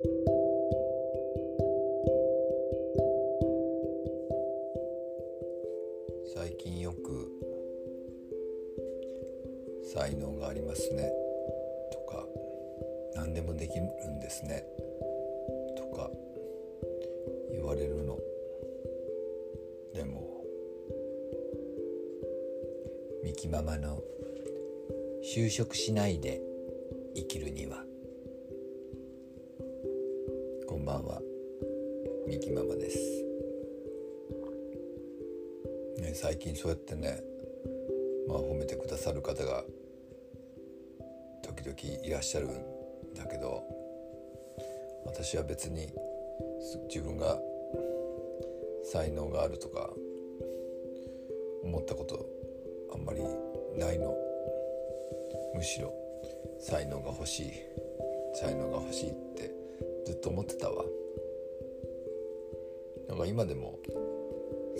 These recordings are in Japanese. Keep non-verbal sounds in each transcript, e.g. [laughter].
最近よく「才能がありますね」とか「何でもできるんですね」とか言われるの。でもミキママの就職しないで生きるにはばんは。ミキママです、ね、最近そうやってねまあ褒めてくださる方が時々いらっしゃるんだけど私は別に自分が才能があるとか思ったことあんまりないの。むしろ才能が欲しい才能が欲しいってずっと思ってたわ。なんか今でも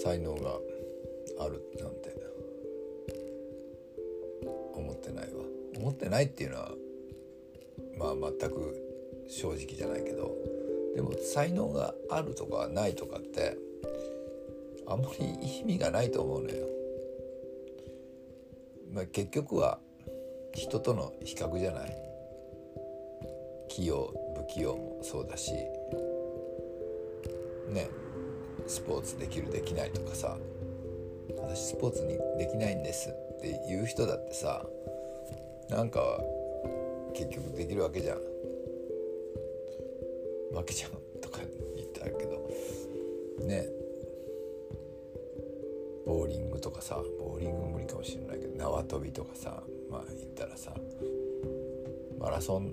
才能があるなんて思ってないわ。思ってないっていうのはまあ全く正直じゃないけどでも才能があるとかないとかってあんまり意味がないと思うのよ。まあ、結局は人との比較じゃない。器用器用もそうだしねスポーツできるできないとかさ私スポーツにできないんですっていう人だってさなんか結局できるわけじゃん。わけじゃんとか言ったけどね。ボーリングとかさボーリング無理かもしれないけど縄跳びとかさまあ言ったらさマラソン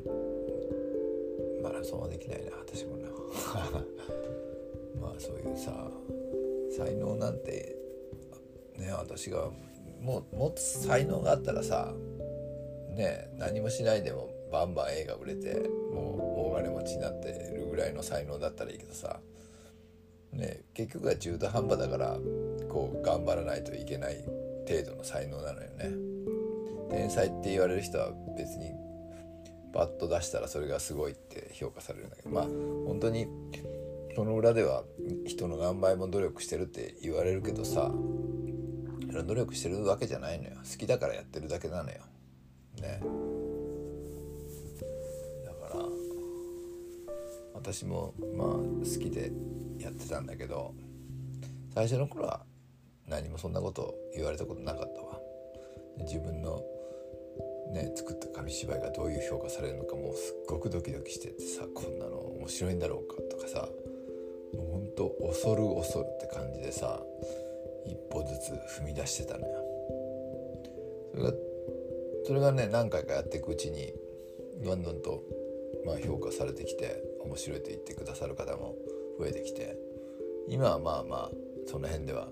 マラソンはできないな私もな [laughs] まあそういうさ才能なんてね私がもうもっと才能があったらさね何もしないでもバンバン映画売れてもう大金持ちになってるぐらいの才能だったらいいけどさね結局は中途半端だからこう頑張らないといけない程度の才能なのよね。天才って言われる人は別にバッと出したらそれがすごいって評価されるんだけどまあ本当にその裏では人の何倍も努力してるって言われるけどさ努力してるわけじゃないのよ。好きだからやってるだけなのよ。ね。だから私もまあ好きでやってたんだけど最初の頃は何もそんなこと言われたことなかったわ。自分のね作った紙芝居がどういう評価されるのかもうすっごくドキドキしててさこんなの面白いんだろうかとかさもうほんと恐る恐るって感じでさ一歩ずつ踏み出してたのよ。それがそれがね何回かやっていくうちにどんどんとまあ評価されてきて面白いと言ってくださる方も増えてきて今はまあまあその辺では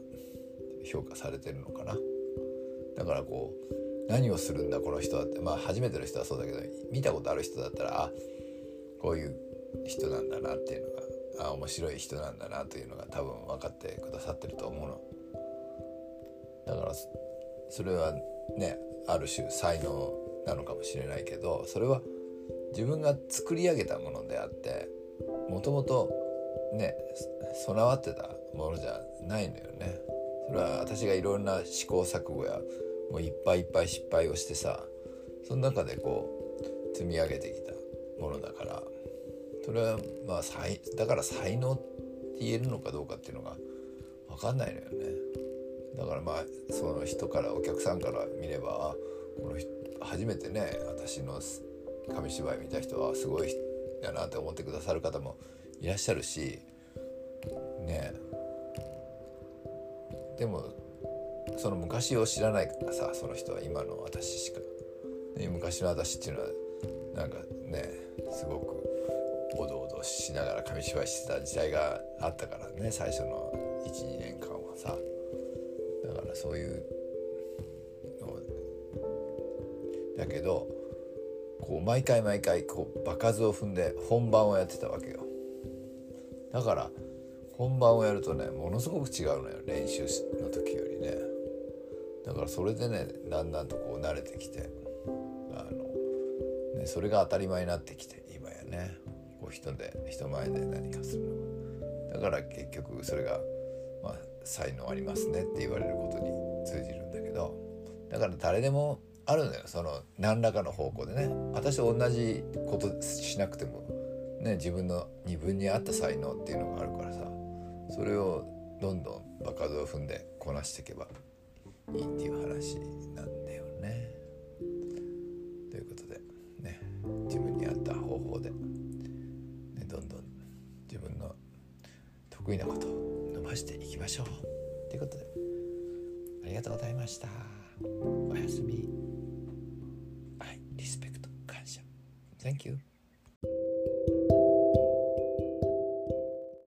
評価されてるのかな。だからこう何をするんだこの人だって。まあ初めての人はそうだけど見たことある人だったらあこういう人なんだなっていうのがあ面白い人なんだなというのが多分分かってくださってると思うの。だからそれはねある種才能なのかもしれないけどそれは自分が作り上げたものであってもともとね備わってたものじゃないのよね。それは私がいろんな試行錯誤やもういっぱいいっぱい失敗をしてさその中でこう積み上げてきたものだから。それはまあ才だから才能って言えるのかどうかっていうのが分かんないのよね。だからまあその人からお客さんから見ればこの人初めてね私の紙芝居見た人はすごいだなって思ってくださる方もいらっしゃるしね。でもその昔を知らないからさその人は今の私しか、ね、昔の私っていうのはなんかねすごくおどおどしながら紙芝居してた時代があったからね最初の12年間はさ。だからそういうのだけどこう毎回毎回こう場数を踏んで本番をやってたわけよ。だから本番をやるとねものすごく違うのよ練習の時よりね。だからそれでねだんだんとこう慣れてきてあの、ね、それが当たり前になってきて今やねこう人で人前で何かする。のはだから結局それが、まあ、才能ありますねって言われることに通じるんだけどだから誰でもあるのよ。その何らかの方向でね。私と同じことしなくても、ね、自分の二分に合った才能っていうのがあるからさそれをどんどん場数を踏んでこなしていけばいいっていう話なんだよね。ということでね自分に合った方法で、ね、どんどん自分の得意なことを伸ばしていきましょう。ということでありがとうございました。おやすみ。はい、リスペクト感謝。Thank you.